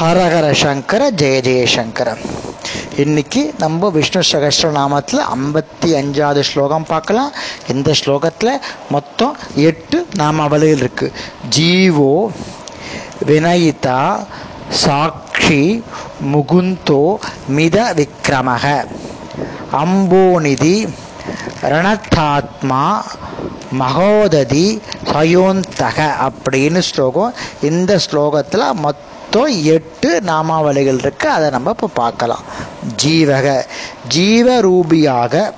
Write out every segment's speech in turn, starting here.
ஹரஹர சங்கர ஜெய ஜெயசங்கர இன்னைக்கு நம்ம விஷ்ணு சகஸ்ர நாமத்தில் ஐம்பத்தி அஞ்சாவது ஸ்லோகம் பார்க்கலாம். இந்த ஸ்லோகத்தில் மொத்தம் எட்டு நாமாவளிகள் இருக்கு. ஜீவோ வினயிதா சாட்சி முகுந்தோ மித விக்ரமக. அம்போநிதி ரணத்தாத்மா மகோததி சயோந்தக. அப்படின்னு ஸ்லோகம் இந்த ஸ்லோகத்தில் மொத்தம் எட்டு நாமாவளிகள் இருக்குது அதை நம்ம இப்போ பார்க்கலாம். ஜீவக. ஜீவரூபியாக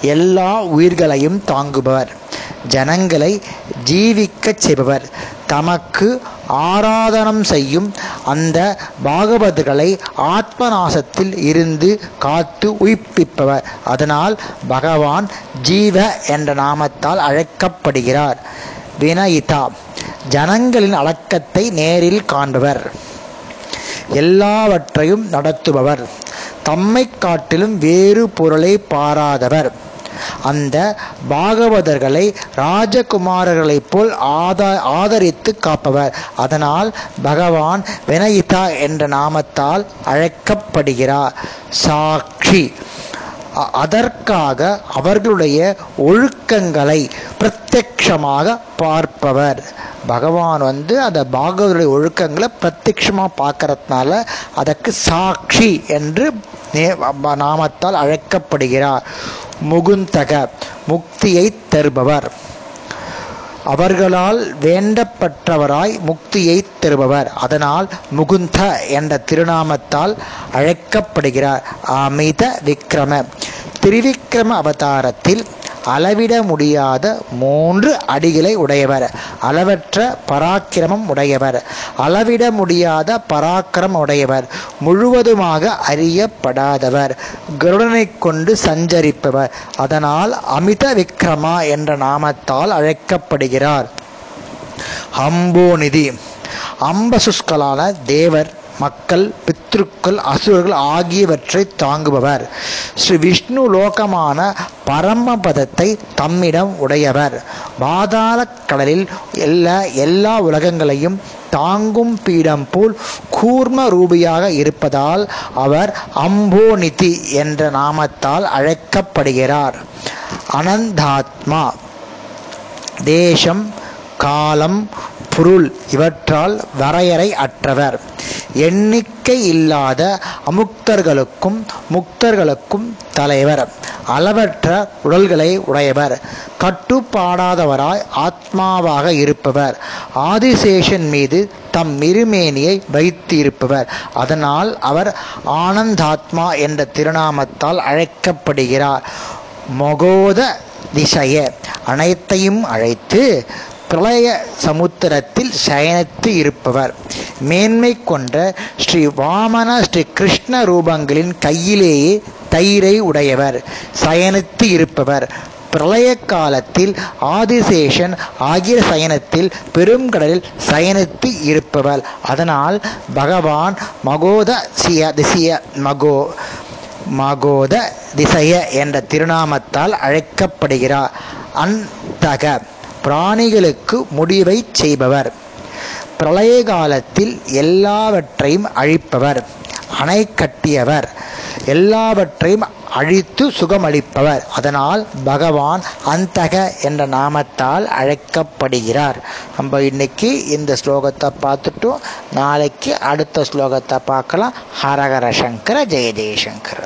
எல்லா உயிர்களையும் தாங்குபவர். ஜனங்களை ஜீவிக்கச் செய்பவர். தமக்கு ஆராதனம் செய்யும் அந்த பாகவதர்களை ஆத்மநாசத்தில் இருந்து காத்து உயிர்ப்பிப்பவர். அதனால் பகவான் ஜீவ என்ற நாமத்தால் அழைக்கப்படுகிறார். வினயிதா. ஜனங்களின் அடக்கத்தை நேரில் காண்பவர். எல்லாவற்றையும் நடத்துபவர். தம்மை காட்டிலும் வேறு பொருளை பாராதவர். அந்த பாகவதர்களை ராஜகுமாரர்களைப் போல் ஆதா ஆதரித்து காப்பவர். அதனால் பகவான் வினயிதா என்ற நாமத்தால் அழைக்கப்படுகிறார். சாட்சி. அதற்காக அவர்களுடைய ஒழுக்கங்களை பிரத்யக்ஷமாக பார்ப்பவர். பகவான் வந்து அந்த பாகவருடைய ஒழுக்கங்களை பிரத்யக்ஷமாக பார்க்கறதுனால அதற்கு சாட்சி என்று நாமத்தால் அழைக்கப்படுகிறார். முகுந்தக முக்தியை தருபவர். அவர்களால் வேண்டப்பட்டவராய் முக்தியை தருபவர். அதனால் முகுந்த என்ற திருநாமத்தால் அழைக்கப்படுகிறார். அமித விக்ரம. திரிவிக்ரம அவதாரத்தில் அளவிட முடியாத மூன்று அடிகளை உடையவர். அளவற்ற பராக்கிரமம் உடையவர். அளவிட முடியாத பராக்கிரமம் உடையவர். முழுவதுமாக அறியப்படாதவர். கருடனை கொண்டு சஞ்சரிப்பவர். அதனால் அமித விக்ரமா என்ற நாமத்தால் அழைக்கப்படுகிறார். அம்போநிதி அம்பசுஷ்களான தேவர் மக்கள் சத்ருக்கள் அசுரர்கள் ஆகியவற்றை தாங்குபவர். ஸ்ரீ விஷ்ணு லோகமான பரமபதத்தை தம்மிடம் உடையவர். பாதாள கடலில் எல்லா எல்லா உலகங்களையும் தாங்கும் பீடம் போல் கூர்ம ரூபியாக இருப்பதால் அவர் அம்போநிதி என்ற நாமத்தால் அழைக்கப்படுகிறார். அனந்தாத்மா. தேசம் காலம் பொருள் இவற்றால் வரையறை அற்றவர். எண்ணிக்கை இல்லாத அமுக்தர்களுக்கும் முக்தர்களுக்கும் தலைவர். அளவற்ற உடல்களை உடையவர். கட்டுப்பாடாதவராய் ஆத்மாவாக இருப்பவர். ஆதிசேஷன் மீது தம் இருமேனியை வைத்து இருப்பவர் அதனால் அவர் ஆனந்தாத்மா என்ற திருநாமத்தால் அழைக்கப்படுகிறார். மகோத திசைய. அனைத்தையும் அழைத்து பிரளய சமுத்திரத்தில் சயனித்து இருப்பவர். மேன்மை கொண்ட ஸ்ரீ வாமன ஸ்ரீ கிருஷ்ண ரூபங்களின் கையிலேயே தயிரை உடையவர். சயனித்து இருப்பவர். பிரளய காலத்தில் ஆதிசேஷன் ஆகிய சயனத்தில் பெருங்கடலில் சயனித்து இருப்பவர். அதனால் பகவான் மகோத சிய திசிய மகோ மகோத திசைய என்ற திருநாமத்தால் அழைக்கப்படுகிறார். அந்தக பிராணிகளுக்கு முடிவை செய்பவர். பிரளய காலத்தில் எல்லாவற்றையும் அழிப்பவர். அணை கட்டியவர். எல்லாவற்றையும் அழித்து சுகமளிப்பவர். அதனால் பகவான் அந்தக என்ற நாமத்தால் அழைக்கப்படுகிறார். நம்ம இன்னைக்கு இந்த ஸ்லோகத்தை பார்த்துட்டோம். நாளைக்கு அடுத்த ஸ்லோகத்தை பார்க்கலாம். ஹரஹர சங்கர ஜெய ஜெயசங்கர